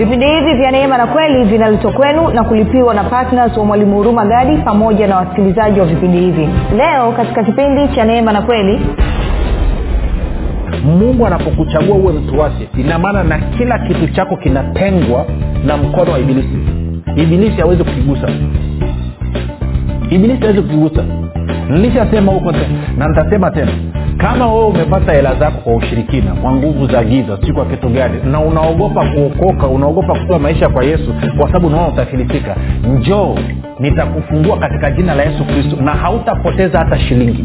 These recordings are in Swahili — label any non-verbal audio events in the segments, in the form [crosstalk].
vipindi hivi vya neema na kweli vinaletwa kwenu na kulipiwa na ptns wa mwalimu huruma gadi pamoja na wasikilizaji wa vipindi hivi. Leo katika kipindi cha neema na kweli mungu anapokuchagua uwe mtu wake ina maana na kila kitu chako kinatengwa na mkono wa ibilisi. Ibilisi hawezi kukigusa. Ibilisi hawezi kukigusa. Nilishasema huko na nitasema tena kama wewe umepata hela zako kwa ushirikina kwa nguvu za giza si kwa kitu gani na unaogopa kuokoka unaogopa kutoa maisha kwa yesu kwa sababu unaona utafilisika njoo nitakufungua katika jina la yesu kristo na hautapoteza hata shilingi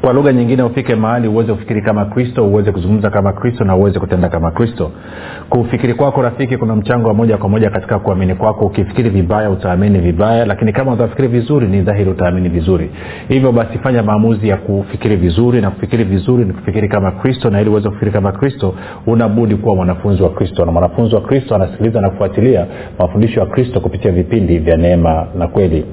kwa lugha nyingine ufike mahali uweze kufikiri kama kristo uweze kuzungumza kama kristo na uweze kutenda kama kristo. Kufikiri kwako rafiki kuna mchango wa moja kwa moja katika kuamini kwako. Ukifikiri vibaya utaamini vibaya lakini kama utafikiri vizuri ni dhahiri utaamini vizuri. Hivyo basi fanya maamuzi ya kufikiri vizuri na kufikiri vizuri ni kufikiri kama kristo na ili uweze kufikiri kama kristo unabudi kuwa mwanafunzi wa kristo. Na mwanafunzi wa kristo anasikiliza na kufuatilia mafundisho ya kristo kupitia vipindi vya neema na kweli.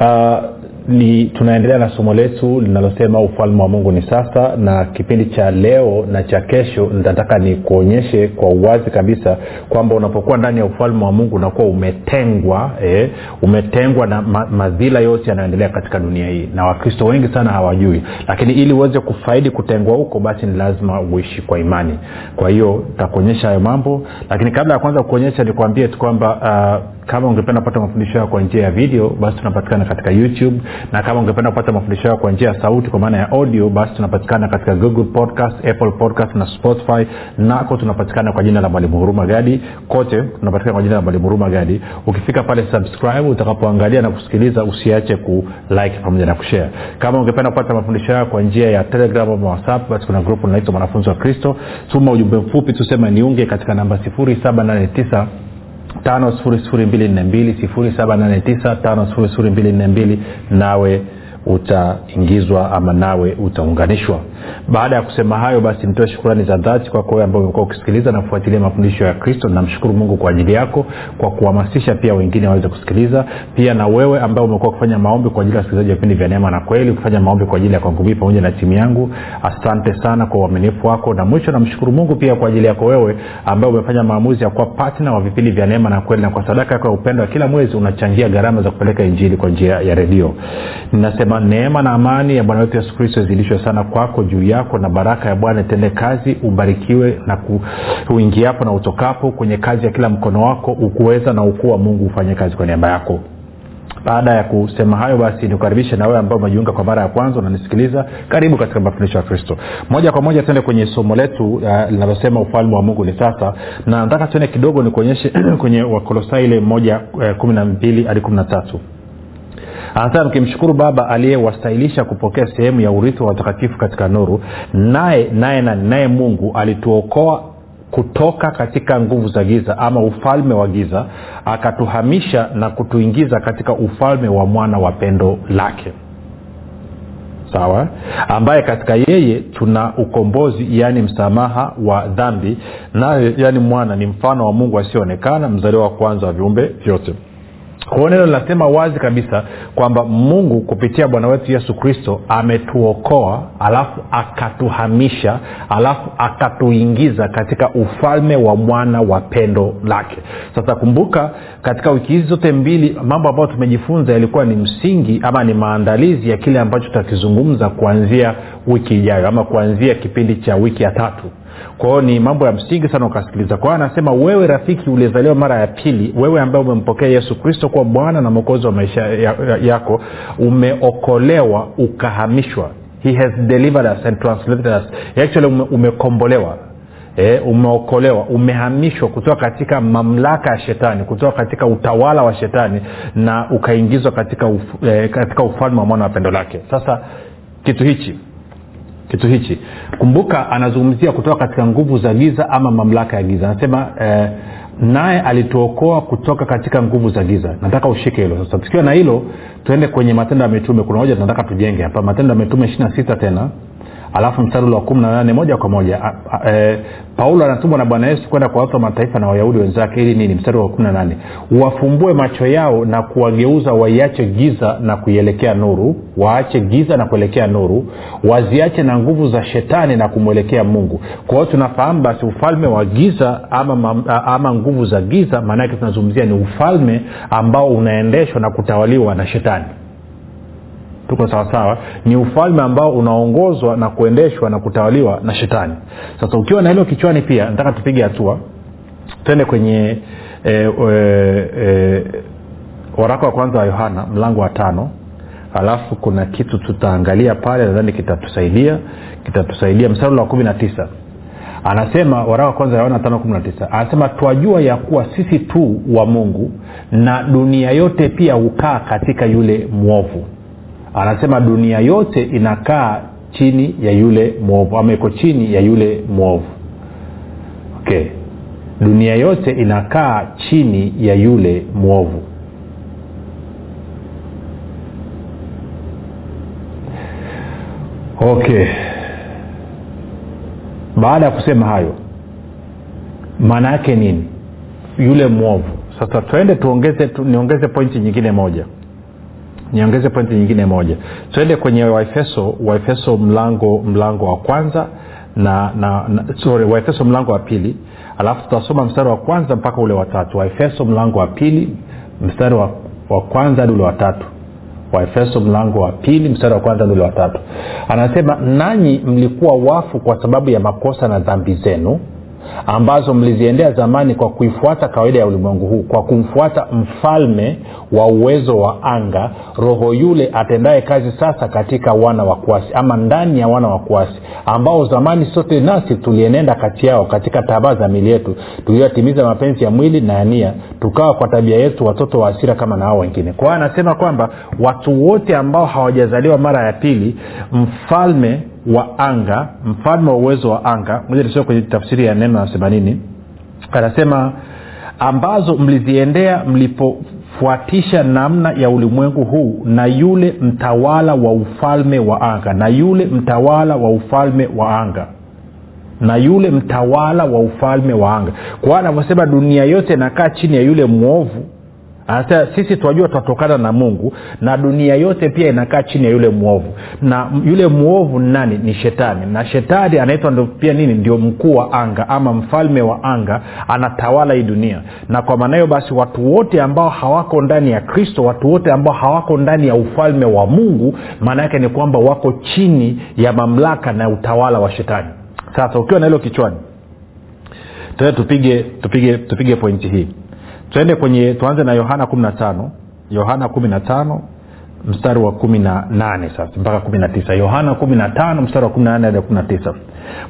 Uh, ni tunaendelea na somo letu linalosema ufalme wa mungu ni sasa na kipindi cha leo na cha kesho nitataka nikuonyeshe kwa uwazi kabisa kwamba unapokuwa ndani ya ufalme wa mungu unakuwa umetengwa eh, umetengwa na ma, madhila yote yanayoendelea katika dunia hii. Na wakristo wengi sana hawajui. Lakini ili uweze kufaidi kutengwa huko basi ni lazima uishi kwa imani. Kwa hiyo takuonyesha hayo mambo. Lakini kabla ya kwanza kuonyesha nikuambie tu kwamba uh, kama ungependa kupata mafundisho hayo kwa njia ya video basi tunapatikana katika youtube. Na kama ungependa kupata mafundisho hayo kwa njia ya sauti kwa maana ya audio basi tunapatikana katika google podcast apple podcast na spotify. Nako tunapatikana kwa jina la mwalimu huruma gadi. Kote tunapatikana kwa jina la mwalimu huruma gadi. Ukifika pale subscribe utakapoangalia na kusikiliza usiache kulike pamoja na kushare. Kama ungependa kupata mafundisho hayo kwa njia ya telegram ama whatsapp basi kuna grupu linaitwa mwanafunzi wa kristo. Tuma ujumbe mfupi tuseme niunge katika namba 789 52 nawe utaingizwa ama nawe utaunganishwa baada ya kusema hayo basi nitoe shukurani za dhati kwako wewe ambao umekuwa ukisikiliza na kufuatilia mafundisho ya kristo. Namshukuru mungu kwa ajili yako kwa kuhamasisha pia wengine waweze kusikiliza. Pia na wewe ambao umekuwa ukifanya maombi kwa ajili ya wasikilizaji wa vipindi vya neema na kweli kufanya maombi kwa ajili ya kwangu mii pamoja na timu yangu asante sana kwa uaminifu wako. Na mwisho namshukuru mungu pia kwa ajili yako wewe ambao umefanya maamuzi ya kuwa patna wa vipindi vya neema na kweli na kwa sadaka yako ya upendo wa kila mwezi unachangia gharama za kupeleka injili kwa njia ya redio. Ninasema neema na amani ya bwana wetu yesu kristo izidishwe sana kwako juu yako na baraka ya bwana itende kazi ubarikiwe na uingiapo na utokapo kwenye kazi ya kila mkono wako ukuweza na ukuu wa mungu ufanye kazi kwa niaba yako. Baada ya kusema hayo basi nikukaribishe na ambao umejiunga kwa mara ya kwanza unanisikiliza karibu katika mafundisho ya kristo. Moja kwa moja tuende kwenye somo letu uh, linalosema ufalme wa mungu ni sasa na nataka tuende kidogo nikuonyeshe [clears throat] kwenye wakolosai ile moja uh, kumi na mbili hadi kumi na tatu anasema mkimshukuru baba aliyewastahilisha kupokea sehemu ya urithi wa watakatifu katika nuru naye naye naye mungu alituokoa kutoka katika nguvu za giza ama ufalme wa giza akatuhamisha na kutuingiza katika ufalme wa mwana wa pendo lake. Sawa? Ambaye katika yeye tuna ukombozi yaani msamaha wa dhambi naye yaani mwana ni mfano wa mungu asioonekana mzaliwa wa kwanza wa viumbe vyote kwao neno linasema wazi kabisa kwamba mungu kupitia bwana wetu yesu kristo ametuokoa alafu akatuhamisha alafu akatuingiza katika ufalme wa mwana wa pendo lake. Sasa kumbuka katika wiki hizi zote mbili mambo ambayo tumejifunza yalikuwa ni msingi ama ni maandalizi ya kile ambacho tutakizungumza kuanzia wiki ijayo ama kuanzia kipindi cha wiki ya tatu kwa hiyo ni mambo ya msingi sana ukasikiliza. Kwao anasema wewe rafiki uliyezaliwa mara ya pili wewe ambaye umempokea yesu kristo kuwa bwana na mwokozi wa maisha yako umeokolewa ukahamishwa. He has delivered us and translated us. Actually ume, umekombolewa. E, umeokolewa umehamishwa kutoka katika mamlaka ya shetani kutoka katika utawala wa shetani na ukaingizwa katika, uf, e, katika ufalme wa mwana wa pendo lake. Sasa kitu hichi kitu hichi. Kumbuka anazungumzia kutoka katika nguvu za giza ama mamlaka ya giza. Anasema eh, naye alituokoa kutoka katika nguvu za giza. Nataka ushike hilo. Sasa tukiwa na hilo tuende kwenye matendo ya mitume. Kuna moja tunataka tujenge hapa. Matendo ya mitume ishiri na sita tena alafu mstari wa kumi na nane moja kwa moja. A, a, e, paulo anatumwa na bwana yesu kwenda kwa watu wa mataifa na wayahudi wenzake ili nini? Mstari wa kumi na nane. Wafumbue macho yao na kuwageuza waiache giza na kuielekea nuru waache giza na kuelekea nuru waziache na nguvu za shetani na kumwelekea mungu. Kwa hiyo tunafahamu basi ufalme wa giza ama, ama nguvu za giza maanake tunazungumzia ni ufalme ambao unaendeshwa na kutawaliwa na shetani tuko sawasawa ni ufalme ambao unaongozwa na kuendeshwa na kutawaliwa na shetani. Sasa ukiwa na hilo kichwani pia nataka tupige hatua. Twende kwenye e, e, e, waraka wa kwanza wa yohana mlango wa tano. Alafu kuna kitu tutaangalia pale nadhani kitatusaidia kitatusaidia. Msarula wa kumi na tisa. Anasema waraka wa kwanza yohana tano kumi na tisa. Anasema twajua ya kuwa sisi tu wa mungu na dunia yote pia hukaa katika yule mwovu anasema dunia yote inakaa chini ya yule mwovu ama iko chini ya yule mwovu. Okay. Dunia yote inakaa chini ya yule mwovu. Okay. Baada ya kusema hayo maana yake nini? Yule mwovu. Sasa tuende tuongeze tu, niongeze pointi nyingine moja niongeze pointi nyingine moja. Twende kwenye waefeso waefeso mlango mlango wa kwanza na, na, na sorry waefeso mlango wa pili. Alafu tutasoma mstari wa kwanza mpaka ule watatu waefeso mlango wa pili mstari wa, wa kwanza hadi ule watatu waefeso mlango wa pili mstari wa kwanza hadi ule watatu anasema nanyi mlikuwa wafu kwa sababu ya makosa na dhambi zenu ambazo mliziendea zamani kwa kuifuata kawaida ya ulimwengu huu kwa kumfuata mfalme wa uwezo wa anga roho yule atendaye kazi sasa katika wana wa kuasi ama ndani ya wana wa kuasi ambao zamani sote nasi tulienenda kati yao katika tabaa za mili yetu tuliyotimiza mapenzi ya mwili na ya tukawa kwa tabia yetu watoto wa asira kama na hao wengine. Kwa hiyo anasema kwamba watu wote ambao hawajazaliwa mara ya pili mfalme wa anga mfalme wa uwezo wa anga moja kwenye tafsiri ya neno anasema nini? Anasema ambazo mliziendea mlipofuatisha namna ya ulimwengu huu na yule mtawala wa ufalme wa anga na yule mtawala wa ufalme wa anga na yule mtawala wa ufalme wa anga. Kwa anavyosema dunia yote inakaa chini ya yule mwovu anasema sisi tunajua twatokana na mungu na dunia yote pia inakaa chini ya yule mwovu. Na yule mwovu nani? Ni shetani. Na shetani anaitwa pia nini? Ndio mkuu wa anga ama mfalme wa anga anatawala hii dunia. Na kwa maana hiyo basi watu wote ambao hawako ndani ya kristo watu wote ambao hawako ndani ya ufalme wa mungu maana yake ni kwamba wako chini ya mamlaka na utawala wa shetani. Sasa ukiwa na hilo kichwani tupige tupige tupige pointi hii tuende kwenye tuanze na yohana kumi na tano yohana kumi na tano mstari wa kumi na nane sasa mpaka kumi na tisa yohana kumi na tano mstari wa kumi na nane hadi kumi na tisa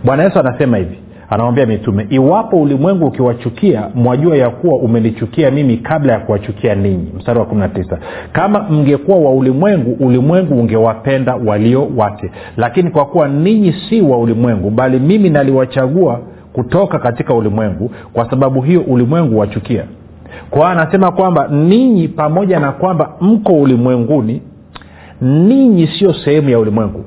bwana yesu anasema hivi anawambia mitume iwapo ulimwengu ukiwachukia mwajua ya kuwa umenichukia mimi kabla ya kuwachukia ninyi. Mstari wa 19 kama mngekuwa wa ulimwengu ulimwengu ungewapenda walio wake. Lakini kwa kuwa ninyi si wa ulimwengu bali mimi naliwachagua kutoka katika ulimwengu kwa sababu hiyo ulimwengu wachukia kwa anasema kwamba ninyi pamoja na kwamba mko ulimwenguni ninyi sio sehemu ya ulimwengu.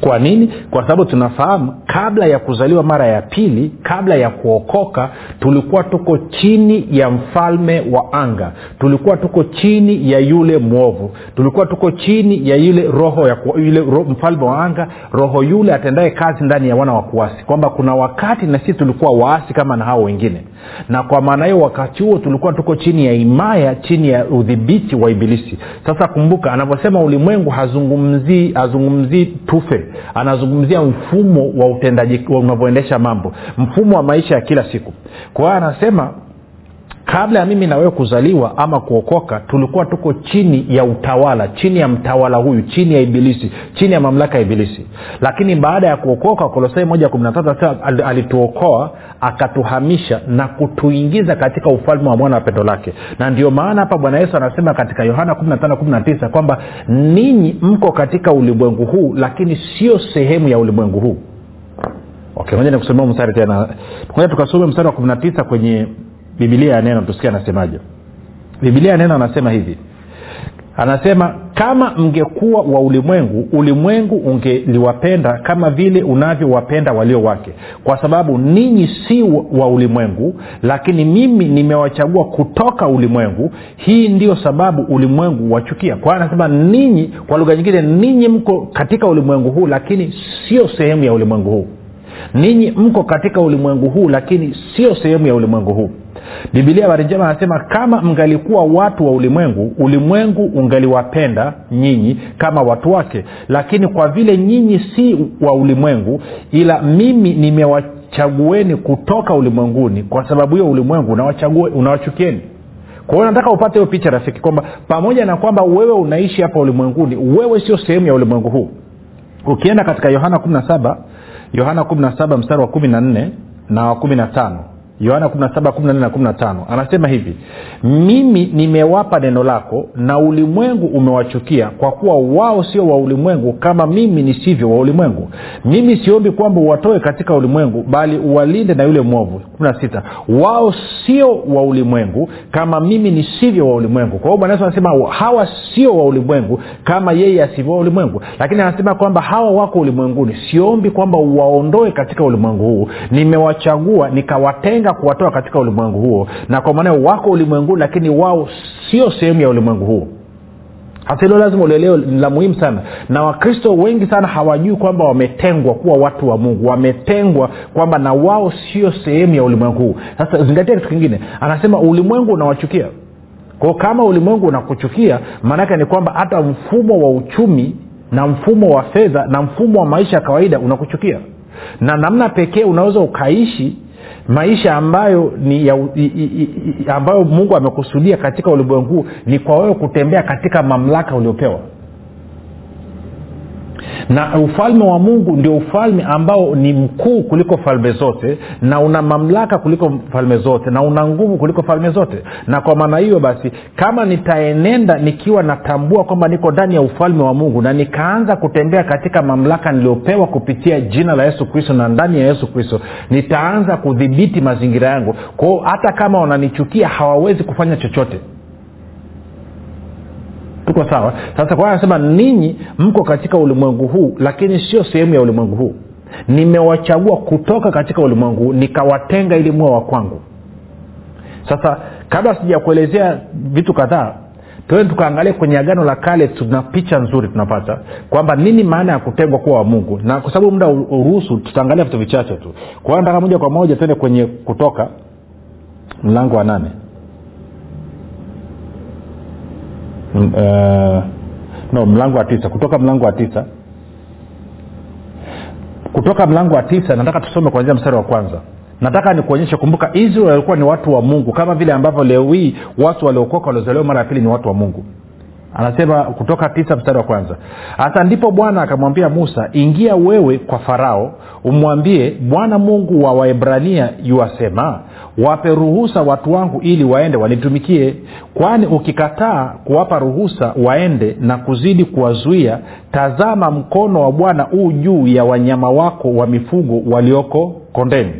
Kwa nini? Kwa sababu tunafahamu kabla ya kuzaliwa mara ya pili kabla ya kuokoka tulikuwa tuko chini ya mfalme wa anga. Tulikuwa tuko chini ya yule mwovu. Tulikuwa tuko chini ya yule roho ya yule ro, mfalme wa anga roho yule atendaye kazi ndani ya wana wa kuasi. Kwamba kuna wakati na sisi tulikuwa waasi kama na hao wengine na kwa maana hiyo wakati huo tulikuwa tuko chini ya imaya chini ya udhibiti wa ibilisi. Sasa kumbuka anavyosema ulimwengu hazungumzii hazungumzii tufe anazungumzia mfumo wa utendaji unavyoendesha mambo mfumo wa maisha ya kila siku. Kwa hiyo anasema kabla ya mimi na wewe kuzaliwa ama kuokoka tulikuwa tuko chini ya utawala chini ya mtawala huyu chini ya ibilisi chini ya mamlaka ya ibilisi. Lakini baada ya kuokoka kolosai moja kumi na tatu alituokoa akatuhamisha na kutuingiza katika ufalme wa mwana wa pendo lake. Na ndio maana hapa bwana yesu anasema katika yohana 15 kwamba ninyi mko katika ulimwengu huu lakini sio sehemu ya ulimwengu huu. Okay moja nikusomea mstari tena. Moja tukasome mstari wa 19 kwenye bibilia ya neno tusikia anasemaje. Bibilia ya neno anasema hivi. Anasema kama mngekuwa wa ulimwengu ulimwengu ungeliwapenda kama vile unavyowapenda walio wake. Kwa sababu ninyi si wa ulimwengu lakini mimi nimewachagua kutoka ulimwengu. Hii ndio sababu ulimwengu wachukia kwa anasema ninyi kwa lugha nyingine ninyi mko katika ulimwengu huu lakini sio sehemu ya ulimwengu huu. Ninyi mko katika ulimwengu huu lakini sio sehemu ya ulimwengu huu bibilia habari anasema kama mngalikuwa watu wa ulimwengu ulimwengu ungaliwapenda nyinyi kama watu wake. Lakini kwa vile nyinyi si wa ulimwengu ila mimi nimewachagueni kutoka ulimwenguni kwa sababu hiyo ulimwengu unawachukieni. Kwa hiyo nataka upate hiyo picha rafiki kwamba pamoja na kwamba wewe unaishi hapa ulimwenguni wewe sio sehemu ya ulimwengu huu. Ukienda katika yohana 17 yohana 17 mstari wa 14 na wa 15 yohana 17 anasema hivi mimi nimewapa neno lako na ulimwengu umewachukia kwa kuwa wao sio wa ulimwengu kama mimi nisivyo wa ulimwengu. Mimi siombi kwamba uwatoe katika ulimwengu bali uwalinde na yule mwovu. 16 wao sio wa ulimwengu kama mimi nisivyo wa ulimwengu. Kwa hiyo bwana anasema hawa sio wa ulimwengu kama yeye asivyo wa ulimwengu. Lakini anasema kwamba hawa wako ulimwenguni. Siombi kwamba uwaondoe katika ulimwengu huu. Nimewachagua nikawatenga kuwatoa katika ulimwengu huo. Na kwa maana wako ulimwengu lakini wao sio sehemu ya ulimwengu huo. Hasa hilo lazima ulielewe la muhimu sana. Na wakristo wengi sana hawajui kwamba wametengwa kuwa watu wa mungu. Wametengwa kwamba na wao sio sehemu ya ulimwengu huu sasa zingatia kitu kingine. Anasema ulimwengu unawachukia. Kwao kama ulimwengu unakuchukia maanake ni kwamba hata mfumo wa uchumi na mfumo wa fedha na mfumo wa maisha ya kawaida unakuchukia. Na namna pekee unaweza ukaishi maisha ambayo ni ya, i, i, i, ambayo mungu amekusudia katika ulimwengu ni kwa wewe kutembea katika mamlaka uliopewa na ufalme wa mungu ndio ufalme ambao ni mkuu kuliko falme zote na una mamlaka kuliko falme zote na una nguvu kuliko falme zote. Na kwa maana hiyo basi kama nitaenenda nikiwa natambua kwamba niko ndani ya ufalme wa mungu na nikaanza kutembea katika mamlaka niliyopewa kupitia jina la yesu kristo na ndani ya yesu kristo nitaanza kudhibiti mazingira yangu. Kwao hata kama wananichukia hawawezi kufanya chochote tuko sawa? Sasa kwa anasema ninyi mko katika ulimwengu huu lakini sio sehemu ya ulimwengu huu. Nimewachagua kutoka katika ulimwengu huu nikawatenga ili muwe wa sasa kabla sijakuelezea vitu kadhaa tuende tukaangalia kwenye agano la kale tuna picha nzuri tunapata kwamba nini maana ya kutengwa kuwa wa mungu. Na kwa sababu muda uruhusu tutaangalia vitu vichache tu. Kwa hiyo nataka moja kwa moja tuende kwenye kutoka mlango wa nane uh, no mlango wa tisa. Kutoka mlango wa tisa. Kutoka mlango wa tisa nataka tusome kuanzia mstari wa kwanza. Nataka nikuonyeshe kumbuka israel walikuwa ni watu wa mungu kama vile ambavyo leo hii watu waliokoka waliozaliwa mara ya pili ni watu wa mungu. Anasema kutoka tisa mstari wa kwanza. Hasa ndipo bwana akamwambia musa ingia wewe kwa farao umwambie bwana mungu wa waebrania yuwasema wape ruhusa watu wangu ili waende wanitumikie. Kwani ukikataa kuwapa ruhusa waende na kuzidi kuwazuia tazama mkono wa bwana huu juu ya wanyama wako wa mifugo walioko kondeni.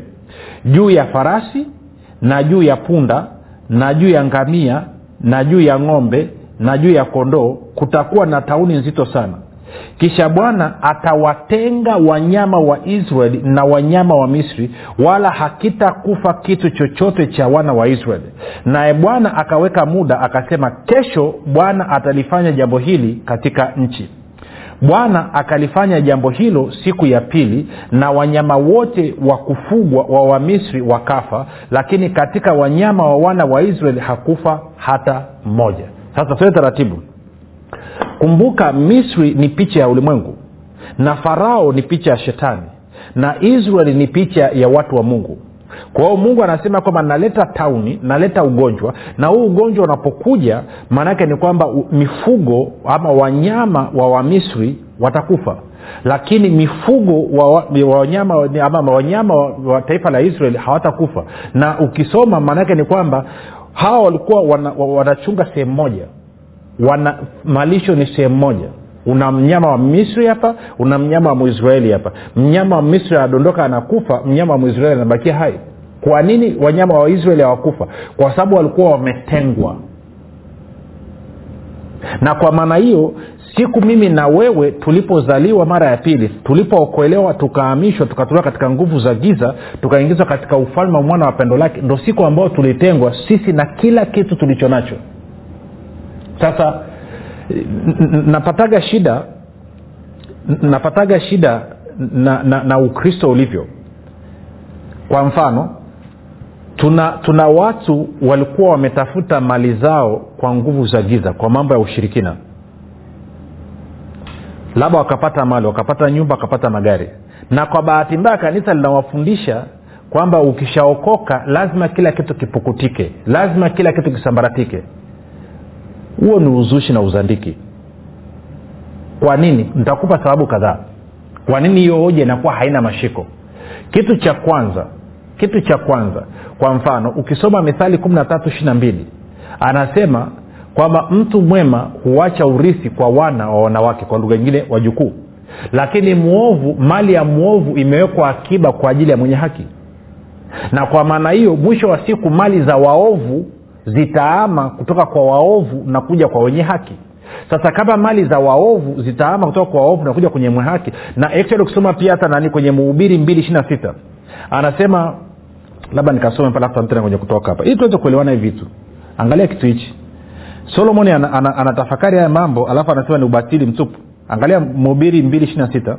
Juu ya farasi na juu ya punda na juu ya ngamia na juu ya ng'ombe na juu ya kondoo kutakuwa na tauni nzito sana kisha bwana atawatenga wanyama wa israeli na wanyama wa misri wala hakitakufa kitu chochote cha wana wa israeli. Naye bwana akaweka muda akasema kesho bwana atalifanya jambo hili katika nchi. Bwana akalifanya jambo hilo siku ya pili na wanyama wote wa kufugwa wa wamisri wakafa lakini katika wanyama wa wana wa israeli hakufa hata mmoja. Sasa tuwe taratibu kumbuka misri ni picha ya ulimwengu na farao ni picha ya shetani na israeli ni picha ya watu wa mungu. Kwa hiyo mungu anasema kwamba naleta tauni naleta ugonjwa na huu ugonjwa unapokuja maanaake ni kwamba mifugo ama wanyama wa wamisri watakufa. Lakini mifugo wa, wa wanyama ama wanyama wa, taifa la israeli hawatakufa. Na ukisoma maanaake ni kwamba hawa walikuwa wanachunga wana sehemu moja wana malisho ni sehemu moja. Una mnyama wa misri hapa una mnyama wa mwisraeli hapa. Mnyama wa misri anadondoka anakufa mnyama wa mwisraeli anabakia hai. Kwa nini wanyama wa israeli hawakufa? Kwa sababu walikuwa wametengwa. Na kwa maana hiyo siku mimi na wewe tulipozaliwa mara ya pili tulipookolewa tukahamishwa tukatolewa katika nguvu za giza tukaingizwa katika ufalme wa mwana wa pendo lake ndo siku ambayo tulitengwa sisi na kila kitu tulicho nacho sasa napataga shida napataga shida na, na, na ukristo ulivyo. Kwa mfano tuna tuna watu walikuwa wametafuta mali zao kwa nguvu za giza kwa mambo ya ushirikina. Labda wakapata mali wakapata nyumba wakapata magari. Na kwa bahati mbaya kanisa linawafundisha kwamba ukishaokoka lazima kila kitu kipukutike lazima kila kitu kisambaratike huo ni uzushi na uzandiki. Kwa nini? Nitakupa sababu kadhaa. Kwa nini hiyo hoja inakuwa haina mashiko? Kitu cha kwanza kitu cha kwanza kwa mfano ukisoma mithali kumi na tatu ishiri na mbili anasema kwamba mtu mwema huacha urithi kwa wana wa wanawake kwa lugha nyingine wajukuu. Lakini mwovu mali ya mwovu imewekwa akiba kwa ajili ya mwenye haki. Na kwa maana hiyo mwisho wa siku mali za waovu zitaama kutoka kwa waovu na kuja kwa wenye haki. Sasa kama mali za waovu zitaama kutoka kwa waovu na kuja kwenye mwenye haki na actually ukisoma pia hata nani kwenye muhubiri mbili ishiri na sita anasema labda nikasome pale tena kwenye kutoka hapa ili tuweze kuelewana hivi vitu. Angalia kitu hichi. Solomoni anatafakari ana, ana haya mambo alafu anasema ni ubatili mtupu. Angalia mhubiri mbili ishiri na sita.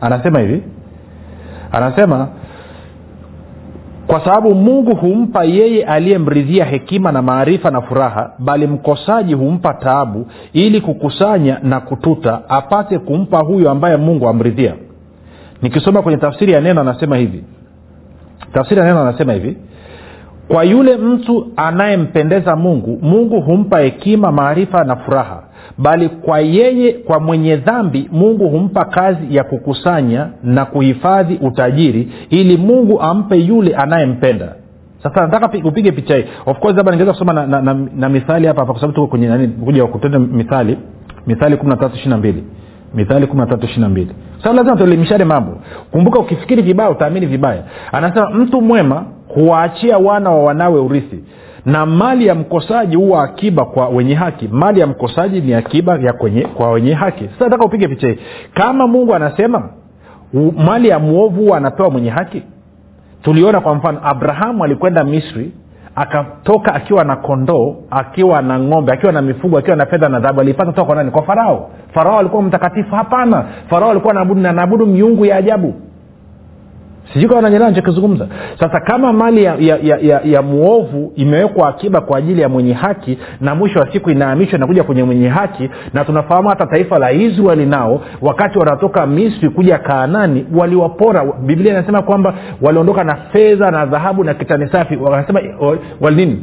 Anasema hivi. Anasema kwa sababu mungu humpa yeye aliyemridhia hekima na maarifa na furaha bali mkosaji humpa taabu ili kukusanya na kututa apate kumpa huyo ambaye mungu amridhia. Nikisoma kwenye tafsiri ya neno anasema hivi. Tafsiri ya neno anasema hivi. Kwa yule mtu anayempendeza mungu mungu humpa hekima maarifa na furaha bali kwa yeye kwa mwenye dhambi mungu humpa kazi ya kukusanya na kuhifadhi utajiri ili mungu ampe yule anayempenda. Sasa nataka upige picha hii. Of course labda ningeweza kusoma na, na, na, na mithali hapa hapa kwa sababu tuko kwenye nani kuja kutenda mithali. Mithali kumi na tatu ishiri na mbili. Mithali kumi na tatu ishiri na mbili. Sasa lazima tuelimishane mambo. Kumbuka ukifikiri vibaya utaamini vibaya. Anasema mtu mwema huwaachia wana wa wanawe urithi na mali ya mkosaji huwa akiba kwa wenye haki. Mali ya mkosaji ni akiba ya kwenye, kwa wenye haki. Sasa nataka upige picha hii. Kama mungu anasema u, mali ya mwovu huwa anapewa mwenye haki. Tuliona kwa mfano abrahamu alikwenda misri akatoka akiwa na kondoo akiwa na ng'ombe akiwa na mifugo akiwa na fedha na dhahabu aliipata toka kwa nani? Kwa farao. Farao alikuwa mtakatifu? Hapana. Farao alikuwa anaabudu na naabudu miungu ya ajabu sijui kama nanyelewa nachokizungumza sasa kama mali ya, ya, ya, ya, ya mwovu imewekwa akiba kwa ajili ya mwenye haki na mwisho wa siku inahamishwa inakuja kwenye mwenye haki na tunafahamu hata taifa la israeli nao wakati wanatoka misri kuja kaanani waliwapora. Biblia inasema kwamba waliondoka na fedha na dhahabu na kitani safi. Wanasema walinini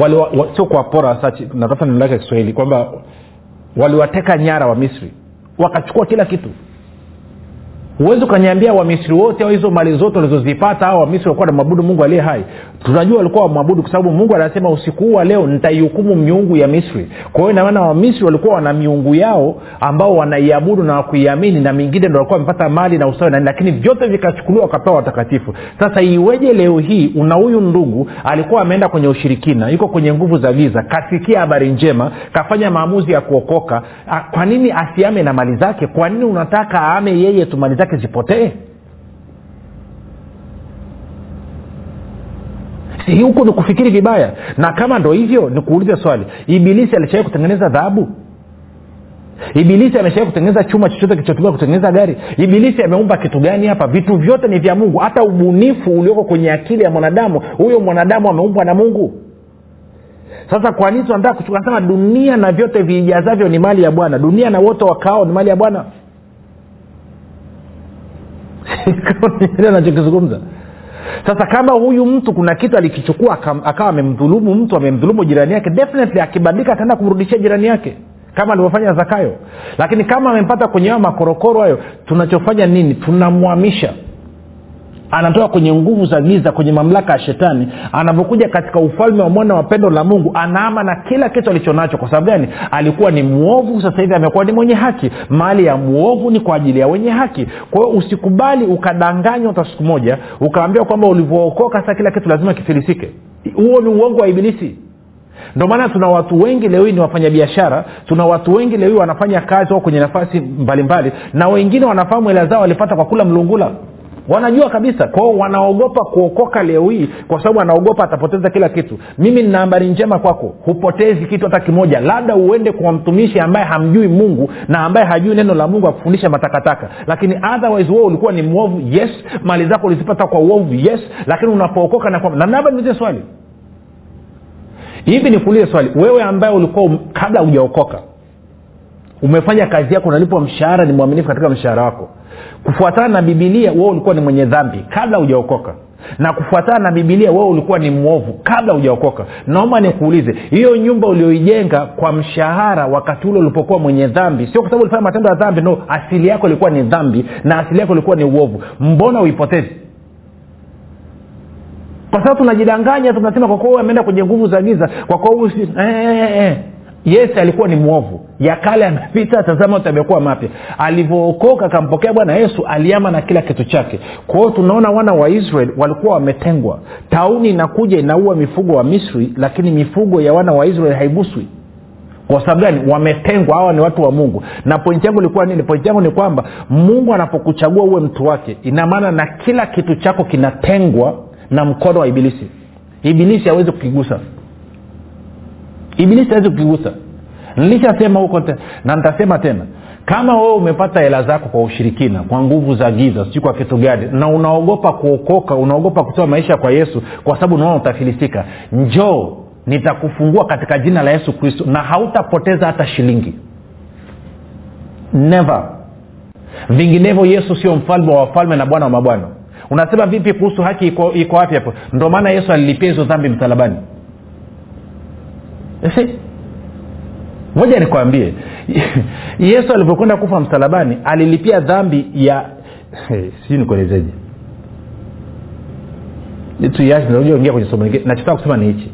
wali, wa, sio kuwapora natafuta neno lake kiswahili kwamba waliwateka nyara wa misri. Wakachukua kila kitu huwezi ukaniambia wamisri wote au hizo mali zote walizozipata au wamisri walikuwa na mwabudu mungu aliye hai tunajua walikuwa wamwabudu kwa sababu mungu anasema usiku huu wa leo nitaihukumu miungu ya misri. Kwa hiyo inamaana wamisri walikuwa wana miungu yao ambao wanaiabudu na wakuiamini na mingine ndo walikuwa wamepata mali na usawi lakini vyote vikachukuliwa wakapewa watakatifu. Sasa iweje leo hii una huyu ndugu alikuwa ameenda kwenye ushirikina yuko kwenye nguvu za giza kasikia habari njema kafanya maamuzi ya kuokoka kwa nini asiame na mali zake? Kwa nini unataka aame yeye tu mali zake zipotee si huku ni kufikiri vibaya. Na kama ndo hivyo ni kuuliza swali. Ibilisi alishawai kutengeneza dhahabu? Ibilisi ameshawai kutengeneza chuma chochote kilichotumia kutengeneza gari? Ibilisi ameumba kitu gani hapa? Vitu vyote ni vya mungu. Hata ubunifu ulioko kwenye akili ya mwanadamu huyo mwanadamu ameumbwa na mungu. Sasa kwa nini tunataka kuchukua sema dunia na vyote viijazavyo ni mali ya bwana. Dunia na wote wakao ni mali ya bwana. [laughs] Nachokizungumza sasa kama huyu mtu kuna kitu alikichukua akawa amemdhulumu mtu amemdhulumu jirani yake definitely akibadilika ataenda kumrudishia jirani yake kama alivyofanya zakayo. Lakini kama amempata kwenye hayo makorokoro hayo tunachofanya nini? Tunamhamisha anatoka kwenye nguvu za giza kwenye mamlaka ya shetani. Anapokuja katika ufalme wa mwana wa pendo la mungu anaama na kila kitu alichonacho kwa sababu gani? Alikuwa ni mwovu sasa hivi amekuwa ni mwenye haki. Mali ya mwovu ni kwa ajili ya wenye haki. Kwa hiyo usikubali ukadanganywa hata siku moja ukaambiwa kwamba ulivyookoka sasa kila kitu lazima kifilisike huo ni uongo wa ibilisi. Ndio maana tuna watu wengi leo hii ni wafanyabiashara. Tuna watu wengi leo hii wanafanya kazi wao kwenye nafasi mbalimbali. Na wengine wanafahamu hela zao walipata kwa kula mlungula wanajua kabisa. Kwao wanaogopa kuokoka leo hii kwa sababu anaogopa atapoteza kila kitu. Mimi nina habari njema kwako. Hupotezi kitu hata kimoja. Labda uende kwa mtumishi ambaye hamjui mungu na ambaye hajui neno la mungu akufundisha matakataka. Lakini otherwise wewe ulikuwa ni mwovu yes. Mali zako ulizipata kwa uovu yes. Lakini unapookoka na kwamba na labda niulize swali. Hivi nikuulize swali. Wewe ambaye ulikuwa um, kabla hujaokoka umefanya kazi yako unalipwa mshahara ni mwaminifu katika mshahara wako. Kufuatana na bibilia wewe ulikuwa ni mwenye dhambi kabla hujaokoka. Na kufuatana na bibilia wewe ulikuwa ni mwovu kabla hujaokoka. Naomba nikuulize hiyo nyumba ulioijenga kwa mshahara wakati ule ulipokuwa mwenye dhambi sio kwa sababu ulifanya matendo ya dhambi no asili yako ilikuwa ni dhambi na asili yako ilikuwa ni uovu. Mbona uipotezi kwa sababu tunajidanganya tunasema kwa kuwa ameenda kwenye nguvu za giza kwa kuwa huyu eh, eh, eh. Yes alikuwa ni mwovu. Ya kale amepita tazama tamekuwa mapya. Alivyookoka akampokea bwana yesu aliama na kila kitu chake. Kwao tunaona wana wa israel walikuwa wametengwa. Tauni inakuja inaua mifugo wa misri lakini mifugo ya wana wa israel haiguswi. Kwa sababu gani? Wametengwa. Hawa ni watu wa mungu. Na pointi yangu ilikuwa nini? Pointi yangu ni kwamba mungu anapokuchagua uwe mtu wake ina maana na kila kitu chako kinatengwa na mkono wa ibilisi. Ibilisi hawezi kukigusa ibilisi hawezi kukigusa nilishasema huko na nitasema tena kama wewe umepata hela zako kwa ushirikina kwa nguvu za giza sijui kwa kitu gani na unaogopa kuokoka unaogopa kutoa maisha kwa yesu kwa sababu unaona utafilisika njoo nitakufungua katika jina la yesu kristo na hautapoteza hata shilingi. Never. Vinginevyo yesu sio mfalme wa wafalme na bwana wa mabwana. Unasema vipi kuhusu haki iko iko wapi hapo? Ndio maana yesu alilipia hizo dhambi msalabani? Moja nikwambie. [laughs] Yesu alivyokwenda kufa msalabani alilipia dhambi ya [laughs] sijui nikuelezeje. Tuingia kwenye somo lingine. Nachotaka kusema ni hichi.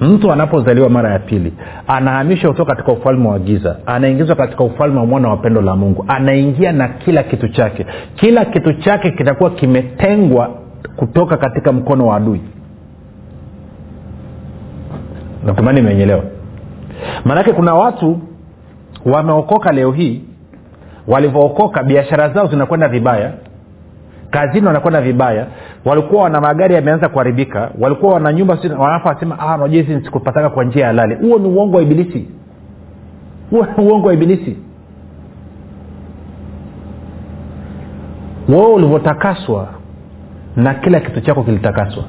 Mtu anapozaliwa mara ya pili anahamishwa kutoka katika ufalme wa giza anaingizwa katika ufalme wa mwana wa pendo la mungu anaingia na kila kitu chake. Kila kitu chake kitakuwa kimetengwa kutoka katika mkono wa adui natumani imenyelewa maanake kuna watu wameokoka leo hii walivyookoka biashara zao zinakwenda vibaya kazini wanakwenda vibaya walikuwa wana magari yameanza kuharibika walikuwa wana nyumba wanafa wasema ah, kwa njia ya halali. Huo ni uongo wa ibilisi. Huo ni uongo wa ibilisi. Wewe ulivyotakaswa na kila kitu chako kilitakaswa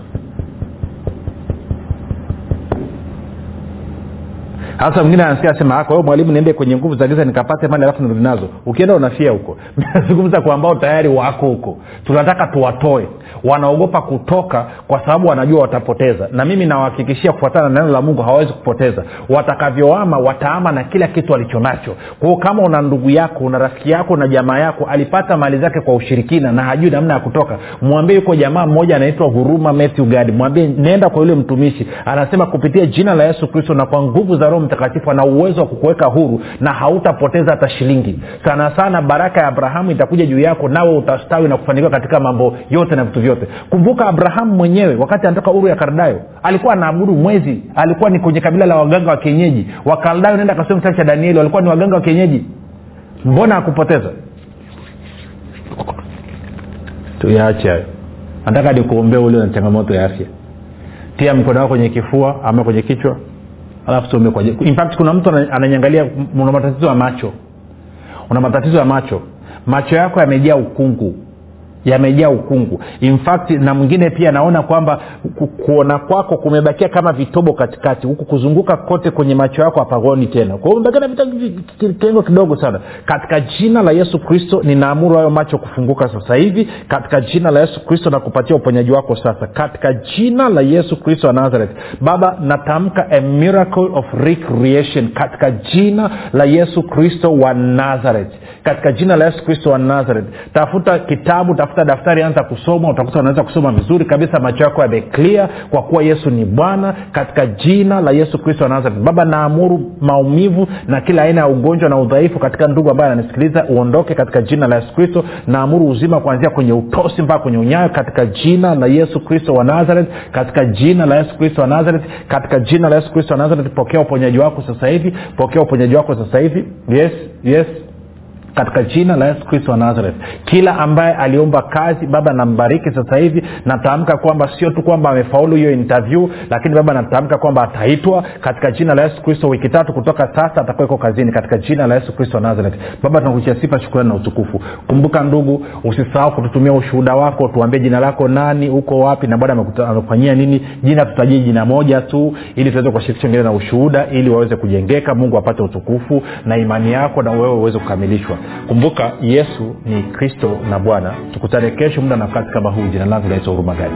hasa mwingine anasikia sema kwa hiyo mwalimu niende kwenye nguvu za giza nikapate mali alafu nirudi nazo. Ukienda unafia huko. [laughs] Nazungumza kwa ambao tayari wako huko. Tunataka tuwatoe. Wanaogopa kutoka kwa sababu wanajua watapoteza. Na mimi nawahakikishia kufuatana na neno la mungu hawawezi kupoteza. Watakavyoama wataama na kila kitu alichonacho kwao kama una ndugu yako una rafiki yako na jamaa yako alipata mali zake kwa ushirikina na hajui namna ya kutoka mwambie yuko jamaa mmoja anaitwa huruma matthew gadi. Mwambie nenda kwa yule mtumishi. Anasema kupitia jina la yesu kristo na kwa nguvu za roho mtakatifu ana uwezo wa kukuweka huru na hautapoteza hata shilingi. Sana sana baraka ya abrahamu itakuja juu yako nawe utastawi na kufanikiwa katika mambo yote na vitu vyote. Kumbuka abrahamu mwenyewe wakati anatoka uru ya kardayo alikuwa anaabudu mwezi alikuwa ni kwenye kabila la waganga wa kienyeji. Wakaldayo naenda kasoma kitabu cha danieli walikuwa ni waganga wa kienyeji. Mbona akupoteza tuyaache hayo. Nataka nikuombea ulio na changamoto ya afya. Tia mkono wako kwenye kifua ama kwenye kichwa alafu tuombe kwa in fact kuna mtu ananyangalia una matatizo ya macho. Una matatizo ya macho. Macho yako yamejaa ukungu yamejaa ukungu. In fact na mwingine pia naona kwamba kuona kwako kumebakia kama vitobo katikati. Huku kuzunguka kote kwenye macho yako hapagoni tena. Kwa hiyo umebakia na vita- vi- ki- kiengo kidogo sana. Katika jina la yesu kristo ninaamuru hayo macho kufunguka sasa hivi. Katika jina la yesu kristo na kupatia uponyaji wako sasa. Katika jina la yesu kristo wa nazareth. Baba natamka a miracle of recreation. Katika jina la yesu kristo wa nazareth katika jina la yesu kristo wa nazareth. Tafuta kitabu tafuta daftari anza kusoma utakuta unaweza kusoma vizuri kabisa macho yako yameklia kwa kuwa yesu ni bwana katika jina la yesu kristo wa nazareth. Baba naamuru maumivu na kila aina ya ugonjwa na udhaifu katika ndugu ambaye ananisikiliza uondoke katika jina la yesu kristo. Naamuru uzima kuanzia kwenye utosi mpaka kwenye unyayo katika jina la yesu kristo wa nazareth katika jina la yesu kristo wa nazareth katika jina la yesu kristo wa nazareth pokea uponyaji wako sasa hivi pokea uponyaji wako sasa hivi. Yes yes katika jina la yesu kristo wa nazareth. Kila ambaye aliomba kazi baba nambariki sasa hivi. Natamka kwamba sio tu kwamba amefaulu hiyo interview lakini baba natamka kwamba ataitwa katika jina la yesu kristo. Wiki tatu kutoka sasa atakuwa iko kazini katika jina la yesu kristo wa nazareth. Baba tunakuchia sifa shukurani na utukufu. Kumbuka ndugu usisahau kututumia ushuhuda wako tuambie jina lako nani uko wapi na bwana amekufanyia nini. Jina tutajie jina moja tu ili tuweze kuwashirikisha wengine na ushuhuda ili waweze kujengeka. Mungu apate utukufu na imani yako na wewe uweze kukamilishwa kumbuka yesu ni kristo na bwana. Tukutane kesho muda na wakati kama huu. Jina langu naitwa huruma gani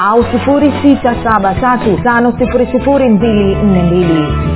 au 6735242